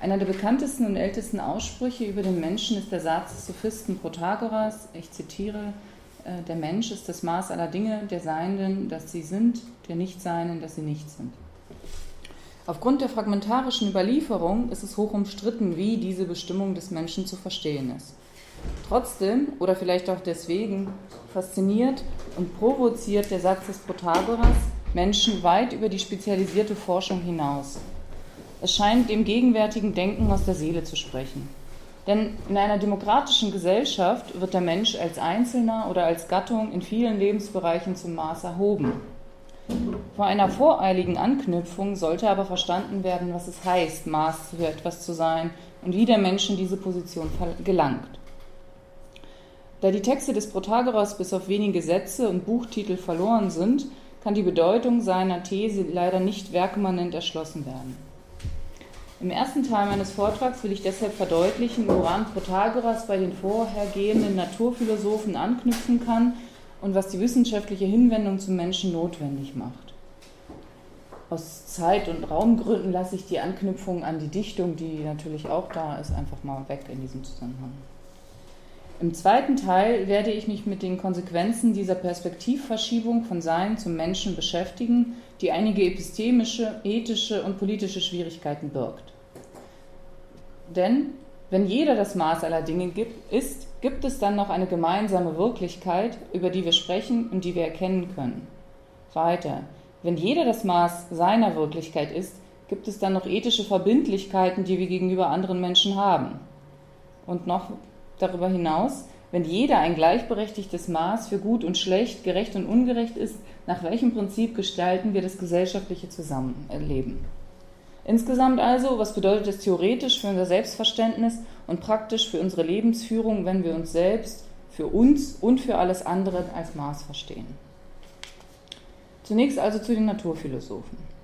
Einer der bekanntesten und ältesten Aussprüche über den Menschen ist der Satz des Sophisten Protagoras, ich zitiere, äh, der Mensch ist das Maß aller Dinge, der Seienden, dass sie sind, der Nichtseinen, dass sie nicht sind. Aufgrund der fragmentarischen Überlieferung ist es hoch umstritten, wie diese Bestimmung des Menschen zu verstehen ist. Trotzdem, oder vielleicht auch deswegen, fasziniert und provoziert der Satz des Protagoras Menschen weit über die spezialisierte Forschung hinaus. Es scheint dem gegenwärtigen Denken aus der Seele zu sprechen. Denn in einer demokratischen Gesellschaft wird der Mensch als Einzelner oder als Gattung in vielen Lebensbereichen zum Maß erhoben. Vor einer voreiligen Anknüpfung sollte aber verstanden werden, was es heißt, Maß für etwas zu sein und wie der Mensch in diese Position gelangt. Da die Texte des Protagoras bis auf wenige Sätze und Buchtitel verloren sind, kann die Bedeutung seiner These leider nicht werkmanent erschlossen werden. Im ersten Teil meines Vortrags will ich deshalb verdeutlichen, woran Protagoras bei den vorhergehenden Naturphilosophen anknüpfen kann und was die wissenschaftliche Hinwendung zum Menschen notwendig macht. Aus Zeit- und Raumgründen lasse ich die Anknüpfung an die Dichtung, die natürlich auch da ist, einfach mal weg in diesem Zusammenhang. Im zweiten Teil werde ich mich mit den Konsequenzen dieser Perspektivverschiebung von Sein zum Menschen beschäftigen die einige epistemische, ethische und politische Schwierigkeiten birgt. Denn wenn jeder das Maß aller Dinge gibt, ist, gibt es dann noch eine gemeinsame Wirklichkeit, über die wir sprechen und die wir erkennen können. Weiter, wenn jeder das Maß seiner Wirklichkeit ist, gibt es dann noch ethische Verbindlichkeiten, die wir gegenüber anderen Menschen haben. Und noch darüber hinaus, wenn jeder ein gleichberechtigtes Maß für gut und schlecht, gerecht und ungerecht ist, nach welchem Prinzip gestalten wir das gesellschaftliche Zusammenleben? Insgesamt also, was bedeutet es theoretisch für unser Selbstverständnis und praktisch für unsere Lebensführung, wenn wir uns selbst, für uns und für alles andere als Maß verstehen? Zunächst also zu den Naturphilosophen.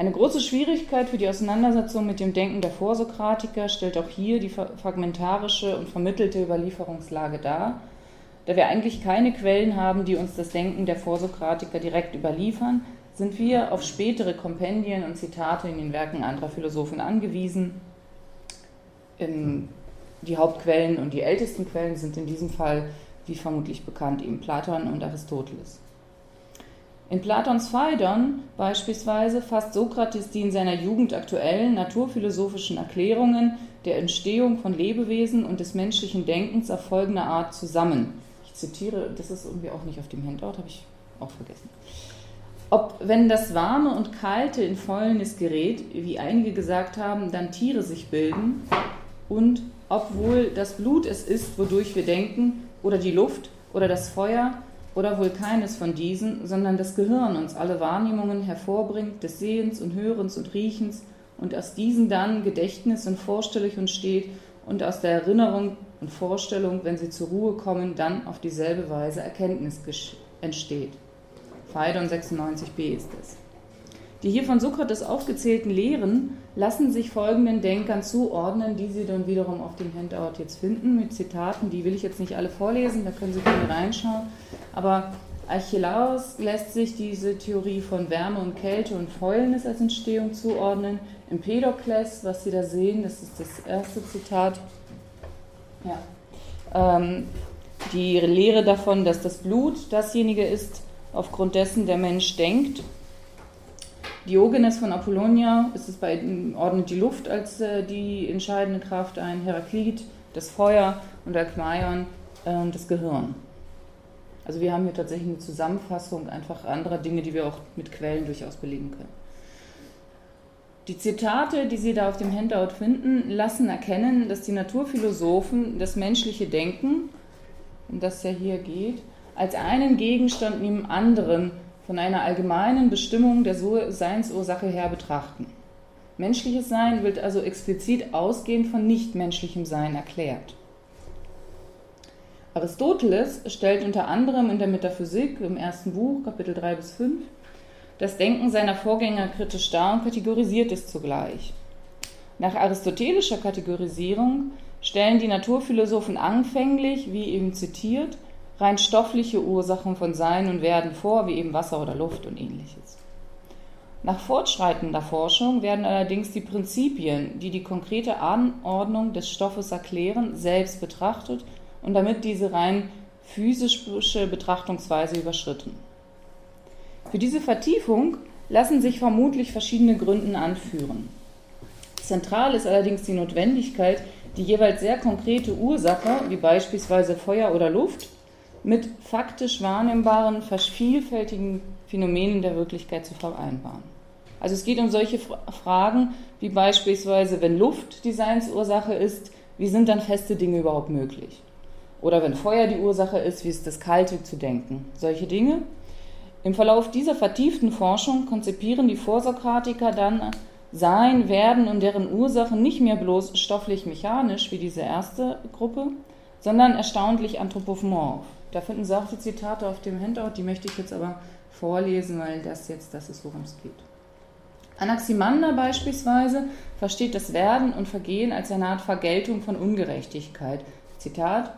Eine große Schwierigkeit für die Auseinandersetzung mit dem Denken der Vorsokratiker stellt auch hier die fragmentarische und vermittelte Überlieferungslage dar, da wir eigentlich keine Quellen haben, die uns das Denken der Vorsokratiker direkt überliefern, sind wir auf spätere Kompendien und Zitate in den Werken anderer Philosophen angewiesen. Die Hauptquellen und die ältesten Quellen sind in diesem Fall, wie vermutlich bekannt, eben Platon und Aristoteles. In Platons Phaidon beispielsweise fasst Sokrates die in seiner Jugend aktuellen naturphilosophischen Erklärungen der Entstehung von Lebewesen und des menschlichen Denkens auf folgende Art zusammen. Ich zitiere, das ist irgendwie auch nicht auf dem Handout, habe ich auch vergessen. Ob, wenn das Warme und Kalte in Fäulnis gerät, wie einige gesagt haben, dann Tiere sich bilden, und ob wohl das Blut es ist, wodurch wir denken, oder die Luft oder das Feuer oder wohl keines von diesen, sondern das Gehirn uns alle Wahrnehmungen hervorbringt, des Sehens und Hörens und Riechens, und aus diesen dann Gedächtnis und Vorstellung entsteht und aus der Erinnerung und Vorstellung, wenn sie zur Ruhe kommen, dann auf dieselbe Weise Erkenntnis entsteht. Phaidon 96b ist es. Die hier von Sokrates aufgezählten Lehren lassen sich folgenden Denkern zuordnen, die Sie dann wiederum auf dem Handout jetzt finden, mit Zitaten, die will ich jetzt nicht alle vorlesen, da können Sie gerne reinschauen. Aber Archelaus lässt sich diese Theorie von Wärme und Kälte und Fäulnis als Entstehung zuordnen. Empedokles, was Sie da sehen, das ist das erste Zitat. Ja. Ähm, die Lehre davon, dass das Blut dasjenige ist, aufgrund dessen der Mensch denkt Diogenes von Apollonia ist es bei, ordnet die Luft als äh, die entscheidende Kraft ein, Heraklit das Feuer und Alkmaion äh, das Gehirn. Also wir haben hier tatsächlich eine Zusammenfassung einfach anderer Dinge, die wir auch mit Quellen durchaus belegen können. Die Zitate, die Sie da auf dem Handout finden, lassen erkennen, dass die Naturphilosophen das menschliche Denken, um das ja hier geht, als einen Gegenstand neben anderen von einer allgemeinen Bestimmung der Seinsursache her betrachten. Menschliches Sein wird also explizit ausgehend von nichtmenschlichem Sein erklärt. Aristoteles stellt unter anderem in der Metaphysik im ersten Buch, Kapitel 3 bis 5, das Denken seiner Vorgänger kritisch dar und kategorisiert es zugleich. Nach aristotelischer Kategorisierung stellen die Naturphilosophen anfänglich, wie eben zitiert, rein stoffliche Ursachen von Sein und Werden vor, wie eben Wasser oder Luft und ähnliches. Nach fortschreitender Forschung werden allerdings die Prinzipien, die die konkrete Anordnung des Stoffes erklären, selbst betrachtet und damit diese rein physische Betrachtungsweise überschritten. Für diese Vertiefung lassen sich vermutlich verschiedene Gründe anführen. Zentral ist allerdings die Notwendigkeit, die jeweils sehr konkrete Ursache, wie beispielsweise Feuer oder Luft, mit faktisch wahrnehmbaren, vielfältigen Phänomenen der Wirklichkeit zu vereinbaren. Also es geht um solche Fragen wie beispielsweise, wenn Luft die Seinsursache ist, wie sind dann feste Dinge überhaupt möglich? Oder wenn Feuer die Ursache ist, wie ist das Kalte zu denken? Solche Dinge. Im Verlauf dieser vertieften Forschung konzipieren die Vorsokratiker dann Sein, Werden und deren Ursachen nicht mehr bloß stofflich-mechanisch wie diese erste Gruppe, sondern erstaunlich anthropomorph. Da finden Sie auch die Zitate auf dem Handout, die möchte ich jetzt aber vorlesen, weil das jetzt das ist, worum es geht. Anaximander beispielsweise versteht das Werden und Vergehen als eine Art Vergeltung von Ungerechtigkeit. Zitat: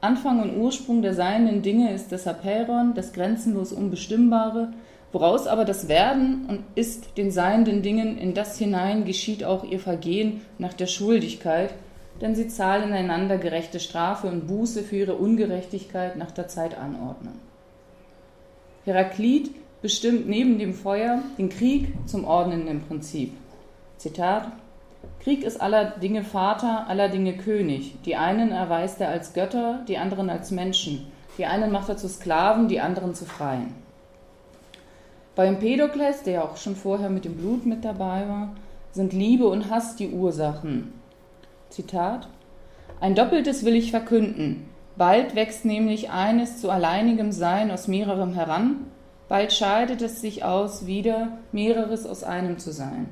Anfang und Ursprung der seienden Dinge ist das Apeiron, das grenzenlos Unbestimmbare, woraus aber das Werden und ist den seienden Dingen in das hinein geschieht auch ihr Vergehen nach der Schuldigkeit, denn sie zahlen einander gerechte Strafe und Buße für ihre Ungerechtigkeit nach der Zeit anordnen. Heraklit bestimmt neben dem Feuer den Krieg zum ordnenden Prinzip. Zitat Krieg ist aller Dinge Vater, aller Dinge König. Die einen erweist er als Götter, die anderen als Menschen. Die einen macht er zu Sklaven, die anderen zu Freien. Bei Empedokles, der ja auch schon vorher mit dem Blut mit dabei war, sind Liebe und Hass die Ursachen. Zitat: Ein Doppeltes will ich verkünden. Bald wächst nämlich eines zu alleinigem Sein aus mehrerem heran, bald scheidet es sich aus, wieder mehreres aus einem zu sein.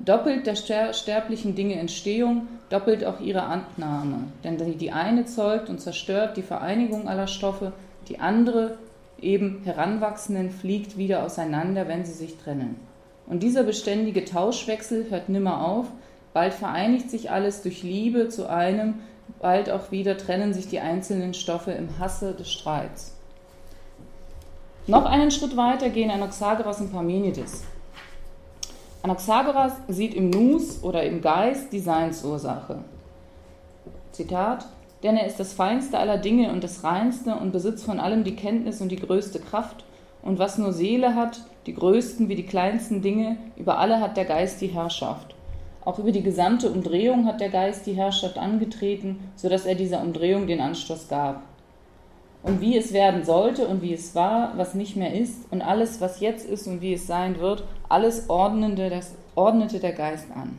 Doppelt der sterblichen Dinge Entstehung, doppelt auch ihre Annahme. Denn die eine zeugt und zerstört die Vereinigung aller Stoffe, die andere, eben Heranwachsenden, fliegt wieder auseinander, wenn sie sich trennen. Und dieser beständige Tauschwechsel hört nimmer auf, bald vereinigt sich alles durch Liebe zu einem, bald auch wieder trennen sich die einzelnen Stoffe im Hasse des Streits. Noch einen Schritt weiter gehen Anaxagoras und Parmenides. Anaxagoras sieht im Nus oder im Geist die Seinsursache. Zitat: Denn er ist das Feinste aller Dinge und das Reinste und besitzt von allem die Kenntnis und die größte Kraft. Und was nur Seele hat, die größten wie die kleinsten Dinge, über alle hat der Geist die Herrschaft. Auch über die gesamte Umdrehung hat der Geist die Herrschaft angetreten, so dass er dieser Umdrehung den Anstoß gab und wie es werden sollte und wie es war, was nicht mehr ist und alles, was jetzt ist und wie es sein wird, alles ordnende, das, ordnete der Geist an.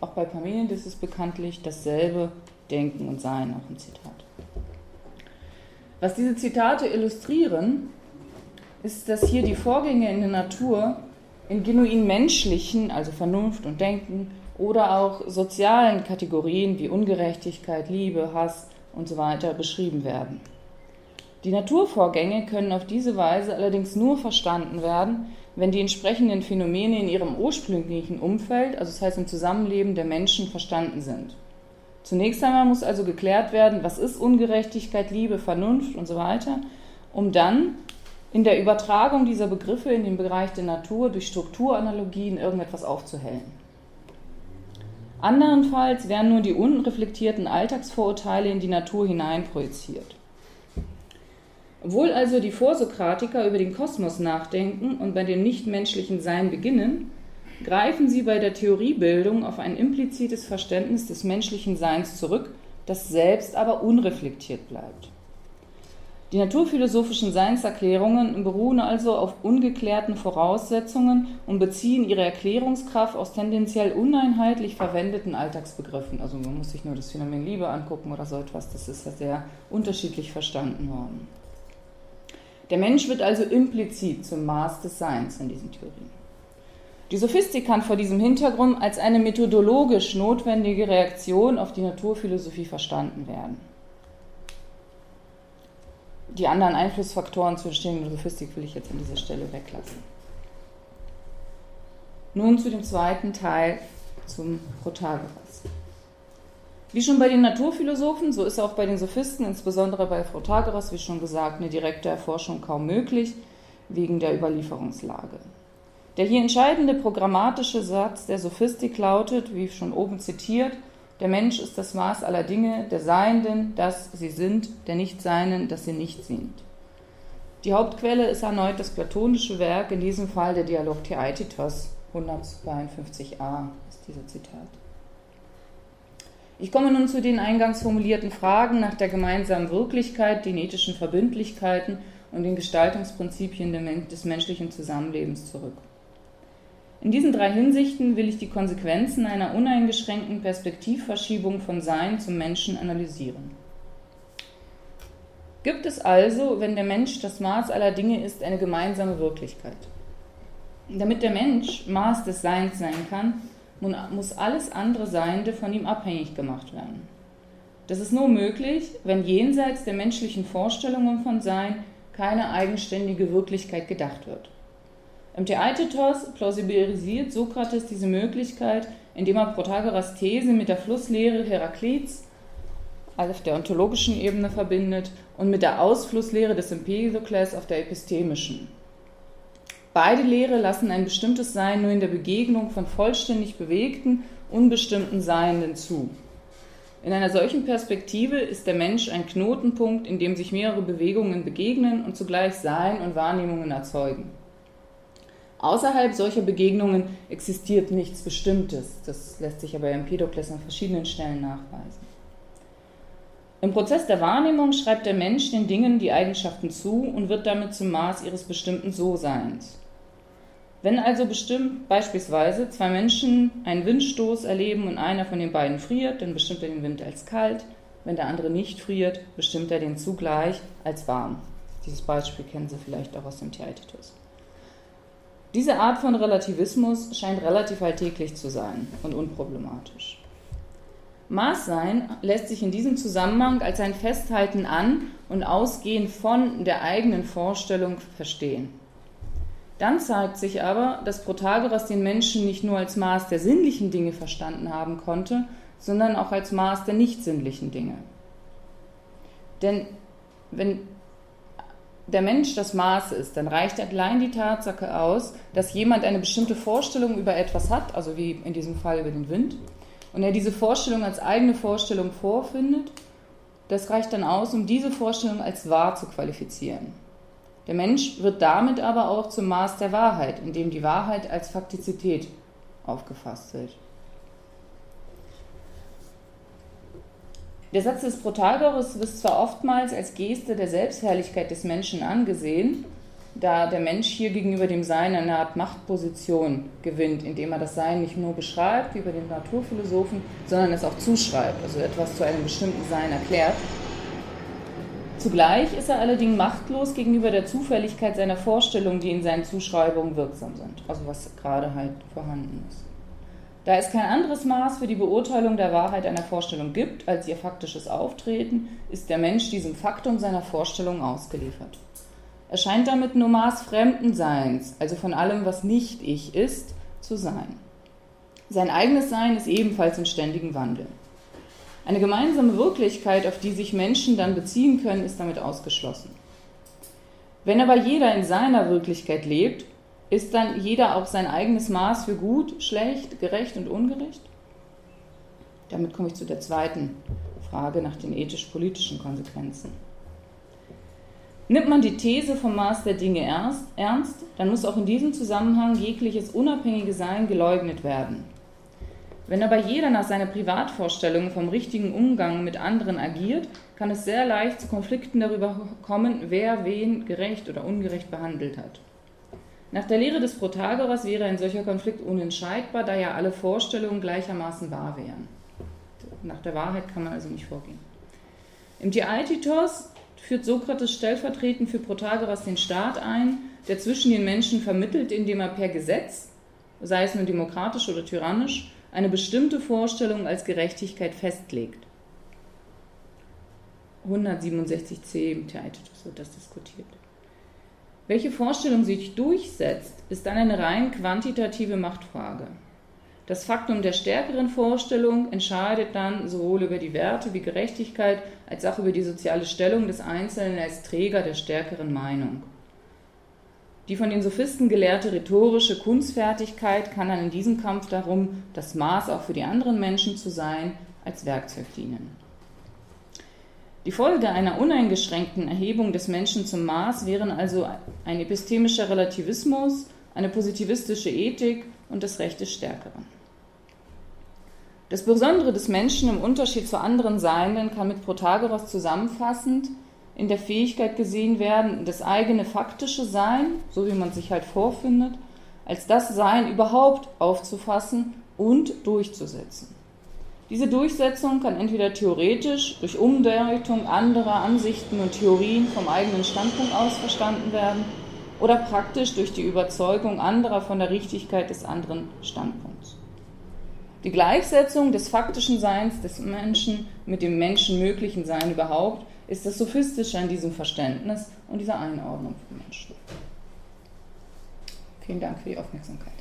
Auch bei Parmenides ist bekanntlich dasselbe Denken und Sein, auch ein Zitat. Was diese Zitate illustrieren, ist, dass hier die Vorgänge in der Natur in genuin menschlichen, also Vernunft und Denken, oder auch sozialen Kategorien wie Ungerechtigkeit, Liebe, Hass und so weiter beschrieben werden. Die Naturvorgänge können auf diese Weise allerdings nur verstanden werden, wenn die entsprechenden Phänomene in ihrem ursprünglichen Umfeld, also das heißt im Zusammenleben der Menschen, verstanden sind. Zunächst einmal muss also geklärt werden, was ist Ungerechtigkeit, Liebe, Vernunft und so weiter, um dann in der Übertragung dieser Begriffe in den Bereich der Natur durch Strukturanalogien irgendetwas aufzuhellen. Anderenfalls werden nur die unreflektierten Alltagsvorurteile in die Natur hineinprojiziert. Obwohl also die Vorsokratiker über den Kosmos nachdenken und bei dem nichtmenschlichen Sein beginnen, greifen sie bei der Theoriebildung auf ein implizites Verständnis des menschlichen Seins zurück, das selbst aber unreflektiert bleibt. Die naturphilosophischen Seinserklärungen beruhen also auf ungeklärten Voraussetzungen und beziehen ihre Erklärungskraft aus tendenziell uneinheitlich verwendeten Alltagsbegriffen. Also man muss sich nur das Phänomen Liebe angucken oder so etwas, das ist ja sehr unterschiedlich verstanden worden. Der Mensch wird also implizit zum Maß des Seins in diesen Theorien. Die Sophistik kann vor diesem Hintergrund als eine methodologisch notwendige Reaktion auf die Naturphilosophie verstanden werden. Die anderen Einflussfaktoren zur stehenden Sophistik will ich jetzt an dieser Stelle weglassen. Nun zu dem zweiten Teil zum Protagoras. Wie schon bei den Naturphilosophen, so ist auch bei den Sophisten, insbesondere bei Protagoras, wie schon gesagt, eine direkte Erforschung kaum möglich, wegen der Überlieferungslage. Der hier entscheidende programmatische Satz der Sophistik lautet, wie schon oben zitiert, der Mensch ist das Maß aller Dinge, der Seienden, das sie sind, der Nichtseinen, das sie nicht sind. Die Hauptquelle ist erneut das platonische Werk, in diesem Fall der Dialog Theaetetos, 152a ist dieser Zitat. Ich komme nun zu den eingangs formulierten Fragen nach der gemeinsamen Wirklichkeit, den ethischen Verbindlichkeiten und den Gestaltungsprinzipien des menschlichen Zusammenlebens zurück. In diesen drei Hinsichten will ich die Konsequenzen einer uneingeschränkten Perspektivverschiebung von Sein zum Menschen analysieren. Gibt es also, wenn der Mensch das Maß aller Dinge ist, eine gemeinsame Wirklichkeit? Damit der Mensch Maß des Seins sein kann, muss alles andere Seiende von ihm abhängig gemacht werden. Das ist nur möglich, wenn jenseits der menschlichen Vorstellungen von Sein keine eigenständige Wirklichkeit gedacht wird. Im Theaetetos plausibilisiert Sokrates diese Möglichkeit, indem er Protagoras These mit der Flusslehre Heraklits auf der ontologischen Ebene verbindet und mit der Ausflusslehre des Empedokles auf der epistemischen. Beide Lehre lassen ein bestimmtes Sein nur in der Begegnung von vollständig bewegten, unbestimmten Seienden zu. In einer solchen Perspektive ist der Mensch ein Knotenpunkt, in dem sich mehrere Bewegungen begegnen und zugleich Sein und Wahrnehmungen erzeugen. Außerhalb solcher Begegnungen existiert nichts Bestimmtes. Das lässt sich aber Empedokles an verschiedenen Stellen nachweisen. Im Prozess der Wahrnehmung schreibt der Mensch den Dingen die Eigenschaften zu und wird damit zum Maß ihres bestimmten So-Seins. Wenn also bestimmt beispielsweise zwei Menschen einen Windstoß erleben und einer von den beiden friert, dann bestimmt er den Wind als kalt. Wenn der andere nicht friert, bestimmt er den zugleich als warm. Dieses Beispiel kennen Sie vielleicht auch aus dem Theaetetus. Diese Art von Relativismus scheint relativ alltäglich zu sein und unproblematisch. Maßsein lässt sich in diesem Zusammenhang als ein Festhalten an und Ausgehen von der eigenen Vorstellung verstehen. Dann zeigt sich aber, dass Protagoras den Menschen nicht nur als Maß der sinnlichen Dinge verstanden haben konnte, sondern auch als Maß der nicht sinnlichen Dinge. Denn wenn der Mensch das Maß ist, dann reicht allein die Tatsache aus, dass jemand eine bestimmte Vorstellung über etwas hat, also wie in diesem Fall über den Wind, und er diese Vorstellung als eigene Vorstellung vorfindet, das reicht dann aus, um diese Vorstellung als wahr zu qualifizieren. Der Mensch wird damit aber auch zum Maß der Wahrheit, indem die Wahrheit als Faktizität aufgefasst wird. Der Satz des Protagoras wird zwar oftmals als Geste der Selbstherrlichkeit des Menschen angesehen, da der Mensch hier gegenüber dem Sein eine Art Machtposition gewinnt, indem er das Sein nicht nur beschreibt, wie bei den Naturphilosophen, sondern es auch zuschreibt, also etwas zu einem bestimmten Sein erklärt. Zugleich ist er allerdings machtlos gegenüber der Zufälligkeit seiner Vorstellungen, die in seinen Zuschreibungen wirksam sind, also was gerade halt vorhanden ist. Da es kein anderes Maß für die Beurteilung der Wahrheit einer Vorstellung gibt als ihr faktisches Auftreten, ist der Mensch diesem Faktum seiner Vorstellung ausgeliefert. Er scheint damit nur Maß fremden Seins, also von allem, was nicht ich ist, zu sein. Sein eigenes Sein ist ebenfalls in ständigem Wandel. Eine gemeinsame Wirklichkeit, auf die sich Menschen dann beziehen können, ist damit ausgeschlossen. Wenn aber jeder in seiner Wirklichkeit lebt, ist dann jeder auch sein eigenes Maß für gut, schlecht, gerecht und ungerecht? Damit komme ich zu der zweiten Frage nach den ethisch-politischen Konsequenzen. Nimmt man die These vom Maß der Dinge ernst, dann muss auch in diesem Zusammenhang jegliches unabhängige Sein geleugnet werden. Wenn aber jeder nach seiner Privatvorstellung vom richtigen Umgang mit anderen agiert, kann es sehr leicht zu Konflikten darüber kommen, wer wen gerecht oder ungerecht behandelt hat. Nach der Lehre des Protagoras wäre ein solcher Konflikt unentscheidbar, da ja alle Vorstellungen gleichermaßen wahr wären. Nach der Wahrheit kann man also nicht vorgehen. Im Theaetetos führt Sokrates stellvertretend für Protagoras den Staat ein, der zwischen den Menschen vermittelt, indem er per Gesetz, sei es nun demokratisch oder tyrannisch, eine bestimmte Vorstellung als Gerechtigkeit festlegt. 167c im Theaetetus wird das diskutiert. Welche Vorstellung sich durchsetzt, ist dann eine rein quantitative Machtfrage. Das Faktum der stärkeren Vorstellung entscheidet dann sowohl über die Werte wie Gerechtigkeit als auch über die soziale Stellung des Einzelnen als Träger der stärkeren Meinung. Die von den Sophisten gelehrte rhetorische Kunstfertigkeit kann dann in diesem Kampf darum, das Maß auch für die anderen Menschen zu sein, als Werkzeug dienen. Die Folge einer uneingeschränkten Erhebung des Menschen zum Maß wären also ein epistemischer Relativismus, eine positivistische Ethik und das Recht des Stärkeren. Das Besondere des Menschen im Unterschied zu anderen Seienden kann mit Protagoras zusammenfassend in der Fähigkeit gesehen werden, das eigene faktische Sein, so wie man sich halt vorfindet, als das Sein überhaupt aufzufassen und durchzusetzen. Diese Durchsetzung kann entweder theoretisch durch Umdeutung anderer Ansichten und Theorien vom eigenen Standpunkt aus verstanden werden oder praktisch durch die Überzeugung anderer von der Richtigkeit des anderen Standpunkts. Die Gleichsetzung des faktischen Seins des Menschen mit dem menschenmöglichen Sein überhaupt ist das Sophistische an diesem Verständnis und dieser Einordnung von Menschen. Vielen Dank für die Aufmerksamkeit.